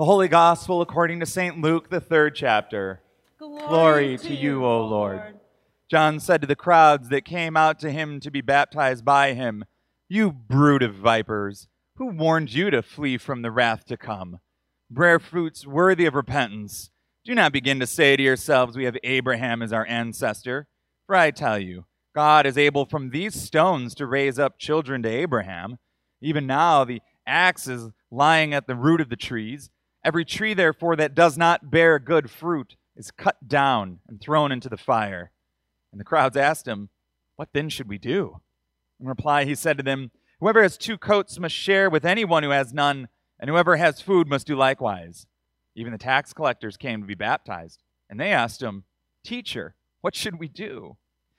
The Holy Gospel according to St. Luke, the third chapter. Glory, Glory to you, O Lord. John said to the crowds that came out to him to be baptized by him, You brood of vipers, who warned you to flee from the wrath to come? Bear fruits worthy of repentance. Do not begin to say to yourselves, We have Abraham as our ancestor. For I tell you, God is able from these stones to raise up children to Abraham. Even now, the axe is lying at the root of the trees. Every tree, therefore, that does not bear good fruit is cut down and thrown into the fire. And the crowds asked him, What then should we do? In reply, he said to them, Whoever has two coats must share with anyone who has none, and whoever has food must do likewise. Even the tax collectors came to be baptized, and they asked him, Teacher, what should we do?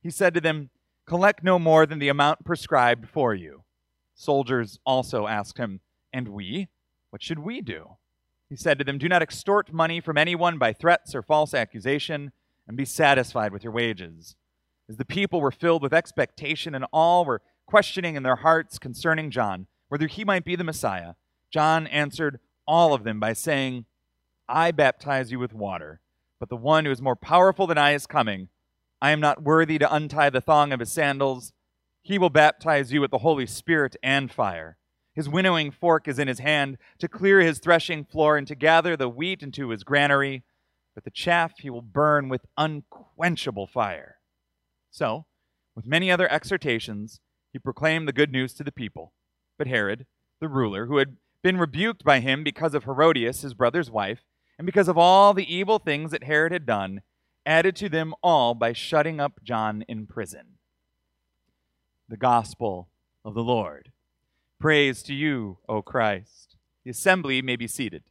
He said to them, Collect no more than the amount prescribed for you. Soldiers also asked him, And we? What should we do? He said to them, Do not extort money from anyone by threats or false accusation, and be satisfied with your wages. As the people were filled with expectation and all were questioning in their hearts concerning John, whether he might be the Messiah, John answered all of them by saying, I baptize you with water, but the one who is more powerful than I is coming. I am not worthy to untie the thong of his sandals. He will baptize you with the Holy Spirit and fire. His winnowing fork is in his hand to clear his threshing floor and to gather the wheat into his granary, but the chaff he will burn with unquenchable fire. So, with many other exhortations, he proclaimed the good news to the people. But Herod, the ruler, who had been rebuked by him because of Herodias, his brother's wife, and because of all the evil things that Herod had done, added to them all by shutting up John in prison. The Gospel of the Lord. Praise to you, O Christ. The assembly may be seated.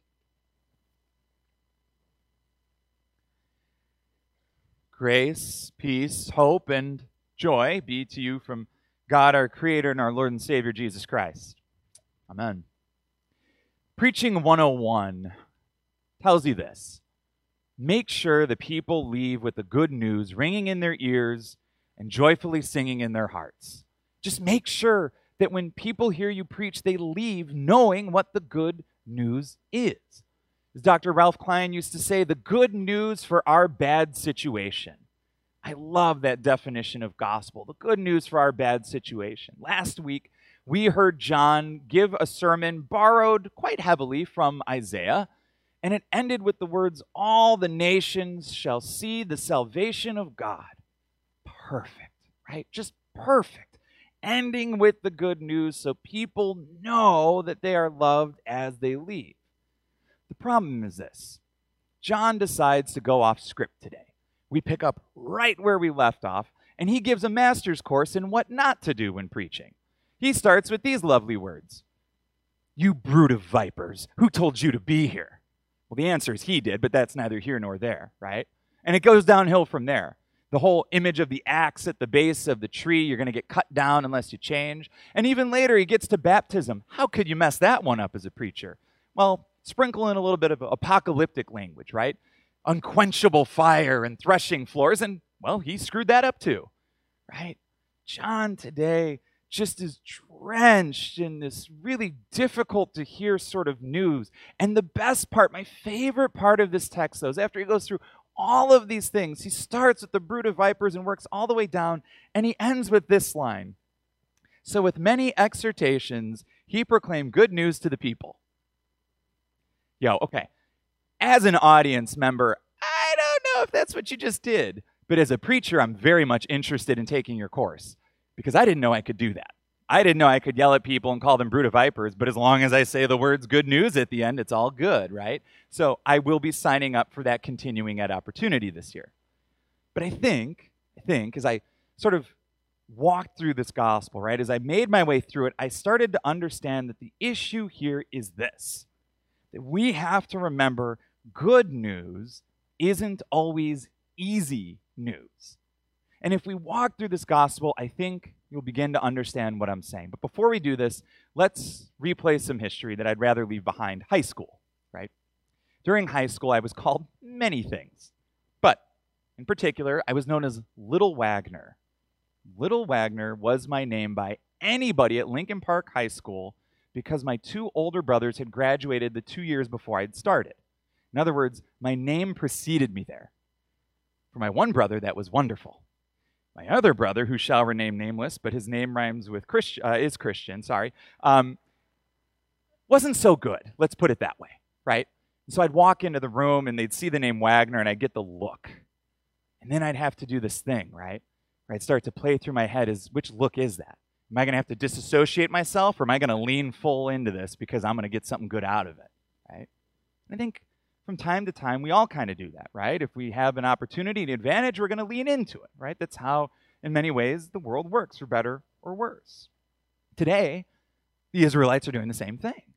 Grace, peace, hope, and joy be to you from God our Creator and our Lord and Savior Jesus Christ. Amen. Preaching 101 tells you this make sure the people leave with the good news ringing in their ears and joyfully singing in their hearts. Just make sure that when people hear you preach, they leave knowing what the good news is. As Dr. Ralph Klein used to say, the good news for our bad situation. I love that definition of gospel, the good news for our bad situation. Last week, we heard John give a sermon borrowed quite heavily from Isaiah, and it ended with the words, All the nations shall see the salvation of God. Perfect, right? Just perfect ending with the good news so people know that they are loved as they leave. The problem is this John decides to go off script today. We pick up right where we left off, and he gives a master's course in what not to do when preaching. He starts with these lovely words You brood of vipers, who told you to be here? Well, the answer is he did, but that's neither here nor there, right? And it goes downhill from there the whole image of the axe at the base of the tree. You're going to get cut down unless you change. And even later, he gets to baptism. How could you mess that one up as a preacher? Well, sprinkle in a little bit of apocalyptic language, right? Unquenchable fire and threshing floors. And, well, he screwed that up too, right? John today just is drenched in this really difficult to hear sort of news. And the best part, my favorite part of this text, though, is after he goes through all of these things. He starts with the brood of vipers and works all the way down, and he ends with this line. So, with many exhortations, he proclaimed good news to the people. Yo, okay. As an audience member, I don't know if that's what you just did, but as a preacher, I'm very much interested in taking your course because I didn't know I could do that. I didn't know I could yell at people and call them brood of vipers, but as long as I say the words good news at the end, it's all good, right? So I will be signing up for that continuing ed opportunity this year. But I think, I think, as I sort of walked through this gospel, right, as I made my way through it, I started to understand that the issue here is this that we have to remember good news isn't always easy news. And if we walk through this gospel, I think you'll begin to understand what I'm saying. But before we do this, let's replay some history that I'd rather leave behind high school, right? During high school, I was called many things. But in particular, I was known as Little Wagner. Little Wagner was my name by anybody at Lincoln Park High School because my two older brothers had graduated the two years before I'd started. In other words, my name preceded me there. For my one brother, that was wonderful. My other brother, who shall remain nameless, but his name rhymes with Christ, uh, is Christian, sorry, um, wasn't so good. Let's put it that way, right? so I'd walk into the room and they'd see the name Wagner and I'd get the look. And then I'd have to do this thing, right? Where I'd start to play through my head is which look is that? Am I going to have to disassociate myself or am I going to lean full into this because I'm going to get something good out of it, right? I think from time to time we all kind of do that, right? If we have an opportunity, an advantage, we're going to lean into it, right? That's how, in many ways, the world works, for better or worse. Today, the Israelites are doing the same thing.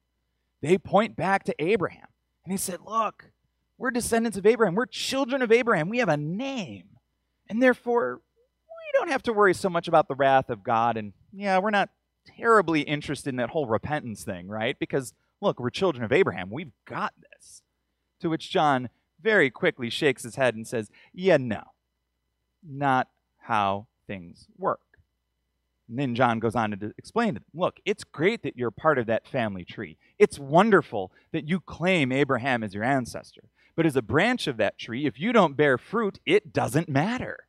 They point back to Abraham and he said, Look, we're descendants of Abraham. We're children of Abraham. We have a name. And therefore, we don't have to worry so much about the wrath of God. And yeah, we're not terribly interested in that whole repentance thing, right? Because, look, we're children of Abraham. We've got this. To which John very quickly shakes his head and says, Yeah, no, not how things work. And then John goes on to explain to them look, it's great that you're part of that family tree. It's wonderful that you claim Abraham as your ancestor. But as a branch of that tree, if you don't bear fruit, it doesn't matter.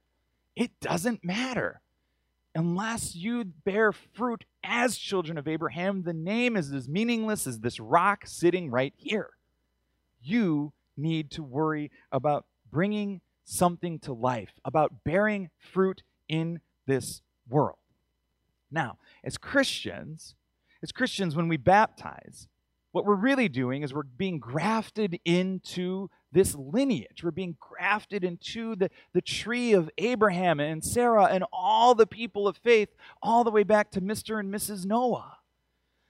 It doesn't matter. Unless you bear fruit as children of Abraham, the name is as meaningless as this rock sitting right here. You need to worry about bringing something to life, about bearing fruit in this world. Now, as Christians, as Christians, when we baptize, what we're really doing is we're being grafted into this lineage. We're being grafted into the, the tree of Abraham and Sarah and all the people of faith, all the way back to Mr. and Mrs. Noah.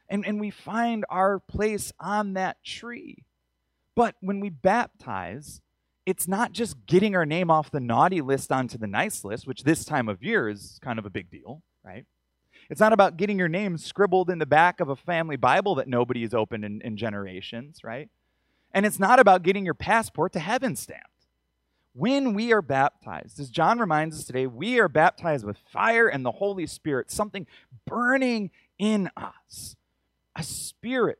And, and we find our place on that tree. But when we baptize, it's not just getting our name off the naughty list onto the nice list, which this time of year is kind of a big deal, right? It's not about getting your name scribbled in the back of a family Bible that nobody has opened in, in generations, right? And it's not about getting your passport to heaven stamped. When we are baptized, as John reminds us today, we are baptized with fire and the Holy Spirit, something burning in us, a spirit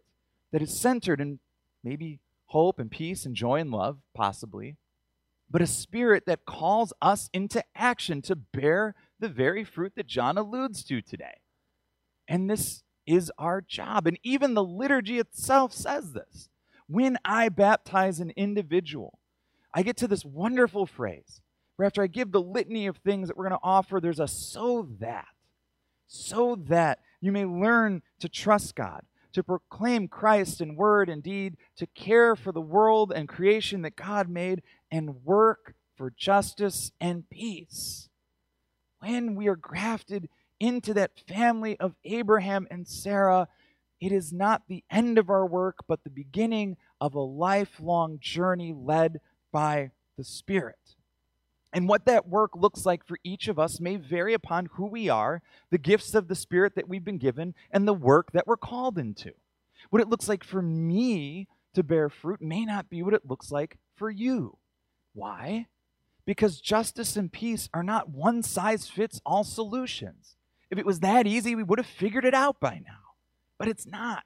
that is centered in maybe hope and peace and joy and love, possibly, but a spirit that calls us into action to bear the very fruit that John alludes to today. And this is our job. And even the liturgy itself says this. When I baptize an individual, I get to this wonderful phrase where after I give the litany of things that we're going to offer, there's a so that, so that you may learn to trust God, to proclaim Christ in word and deed, to care for the world and creation that God made, and work for justice and peace when we are grafted into that family of Abraham and Sarah, it is not the end of our work, but the beginning of a lifelong journey led by the Spirit. And what that work looks like for each of us may vary upon who we are, the gifts of the Spirit that we've been given, and the work that we're called into. What it looks like for me to bear fruit may not be what it looks like for you. Why? because justice and peace are not one size fits all solutions. If it was that easy, we would have figured it out by now. But it's not.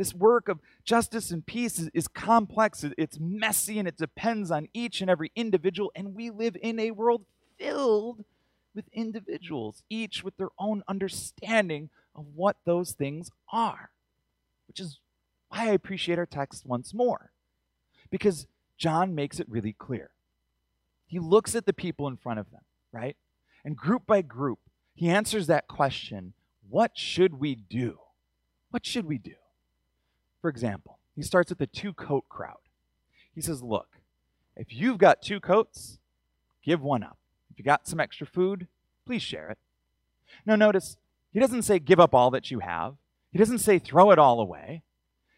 This work of justice and peace is, is, complex, it's messy, and it depends on each and every individual. And we live in a world filled with individuals, each with their own understanding of what those things are, which is why I appreciate our text once more. Because John makes it really clear. He looks at the people in front of them, right? And group by group, he answers that question what should we do? What should we do? For example, he starts with the two coat crowd. He says, Look, if you've got two coats, give one up. If you got some extra food, please share it. Now, notice, he doesn't say give up all that you have, he doesn't say throw it all away.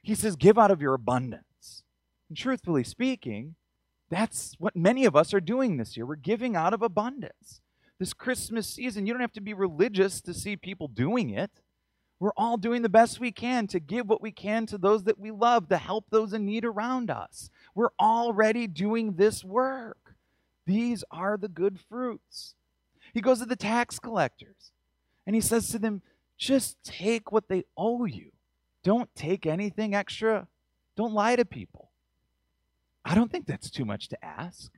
He says give out of your abundance. And truthfully speaking, that's what many of us are doing this year. We're giving out of abundance. This Christmas season, you don't have to be religious to see people doing it. We're all doing the best we can to give what we can to those that we love, to help those in need around us. We're already doing this work. These are the good fruits. He goes to the tax collectors and he says to them, just take what they owe you. Don't take anything extra. Don't lie to people. I don't think that's too much to ask.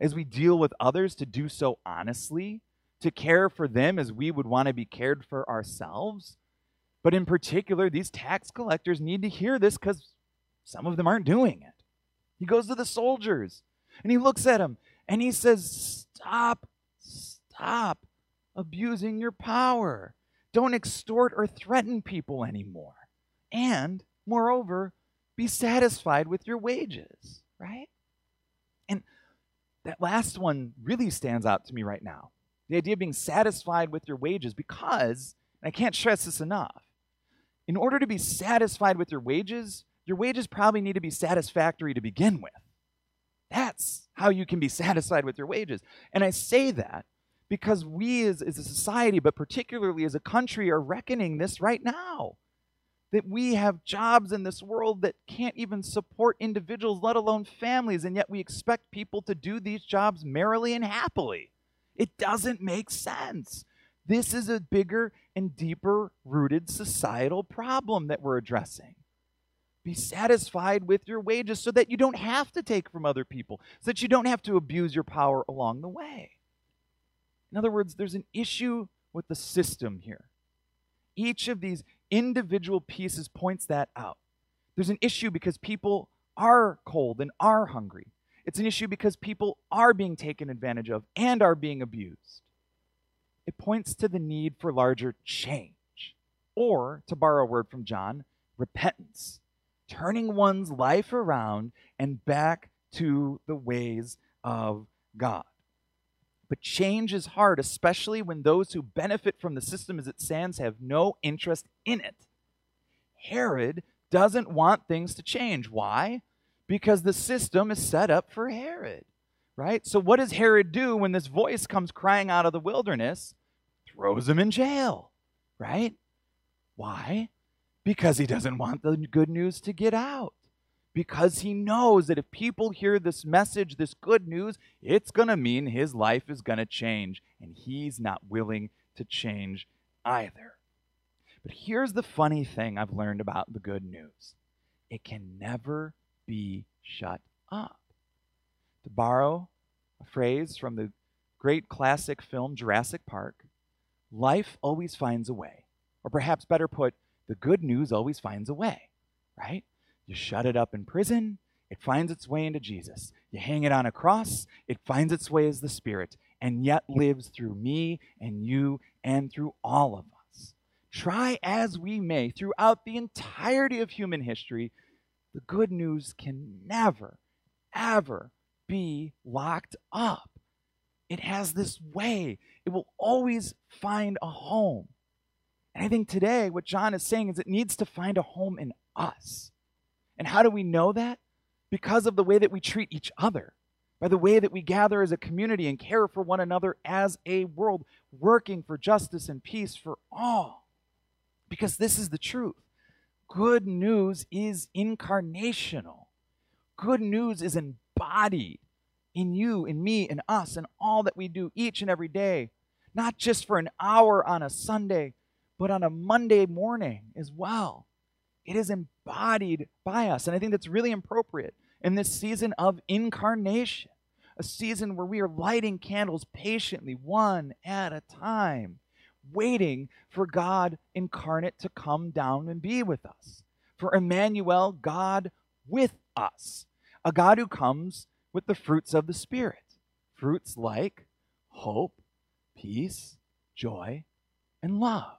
As we deal with others, to do so honestly, to care for them as we would want to be cared for ourselves. But in particular, these tax collectors need to hear this because some of them aren't doing it. He goes to the soldiers and he looks at them and he says, Stop, stop abusing your power. Don't extort or threaten people anymore. And, moreover, be satisfied with your wages, right? And that last one really stands out to me right now. The idea of being satisfied with your wages, because, I can't stress this enough, in order to be satisfied with your wages, your wages probably need to be satisfactory to begin with. That's how you can be satisfied with your wages. And I say that because we as, as a society, but particularly as a country, are reckoning this right now. That we have jobs in this world that can't even support individuals, let alone families, and yet we expect people to do these jobs merrily and happily. It doesn't make sense. This is a bigger and deeper rooted societal problem that we're addressing. Be satisfied with your wages so that you don't have to take from other people, so that you don't have to abuse your power along the way. In other words, there's an issue with the system here. Each of these individual pieces points that out. There's an issue because people are cold and are hungry. It's an issue because people are being taken advantage of and are being abused. It points to the need for larger change, or, to borrow a word from John, repentance, turning one's life around and back to the ways of God. But change is hard, especially when those who benefit from the system as it stands have no interest in it. Herod doesn't want things to change. Why? Because the system is set up for Herod, right? So, what does Herod do when this voice comes crying out of the wilderness? Throws him in jail, right? Why? Because he doesn't want the good news to get out because he knows that if people hear this message, this good news, it's going to mean his life is going to change, and he's not willing to change either. But here's the funny thing I've learned about the good news it can never be shut up. To borrow a phrase from the great classic film Jurassic Park, life always finds a way. Or perhaps better put, the good news always finds a way, right? You shut it up in prison, it finds its way into Jesus. You hang it on a cross, it finds its way as the Spirit, and yet lives through me and you and through all of us. Try as we may throughout the entirety of human history, the good news can never, ever be locked up. It has this way, it will always find a home. And I think today, what John is saying is it needs to find a home in us. And how do we know that? Because of the way that we treat each other, by the way that we gather as a community and care for one another as a world, working for justice and peace for all. Because this is the truth. Good news is incarnational. Good news is embodied in you, in me, in us, in all that we do each and every day, not just for an hour on a Sunday, but on a Monday morning as well. It is embodied by us. And I think that's really appropriate in this season of incarnation, a season where we are lighting candles patiently, one at a time, waiting for God incarnate to come down and be with us. For Emmanuel, God with us, a God who comes with the fruits of the Spirit, fruits like hope, peace, joy, and love.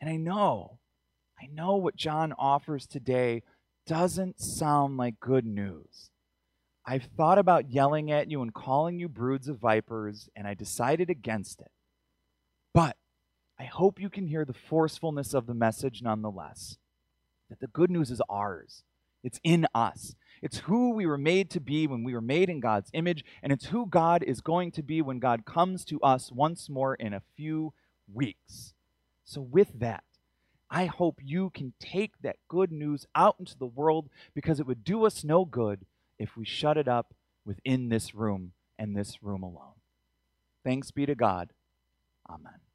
And I know I know what John offers today doesn't sound like good news. I've thought about yelling at you and calling you broods of vipers, and I decided against it. But I hope you can hear the forcefulness of the message nonetheless. That the good news is ours, it's in us. It's who we were made to be when we were made in God's image, and it's who God is going to be when God comes to us once more in a few weeks. So, with that, I hope you can take that good news out into the world because it would do us no good if we shut it up within this room and this room alone. Thanks be to God. Amen.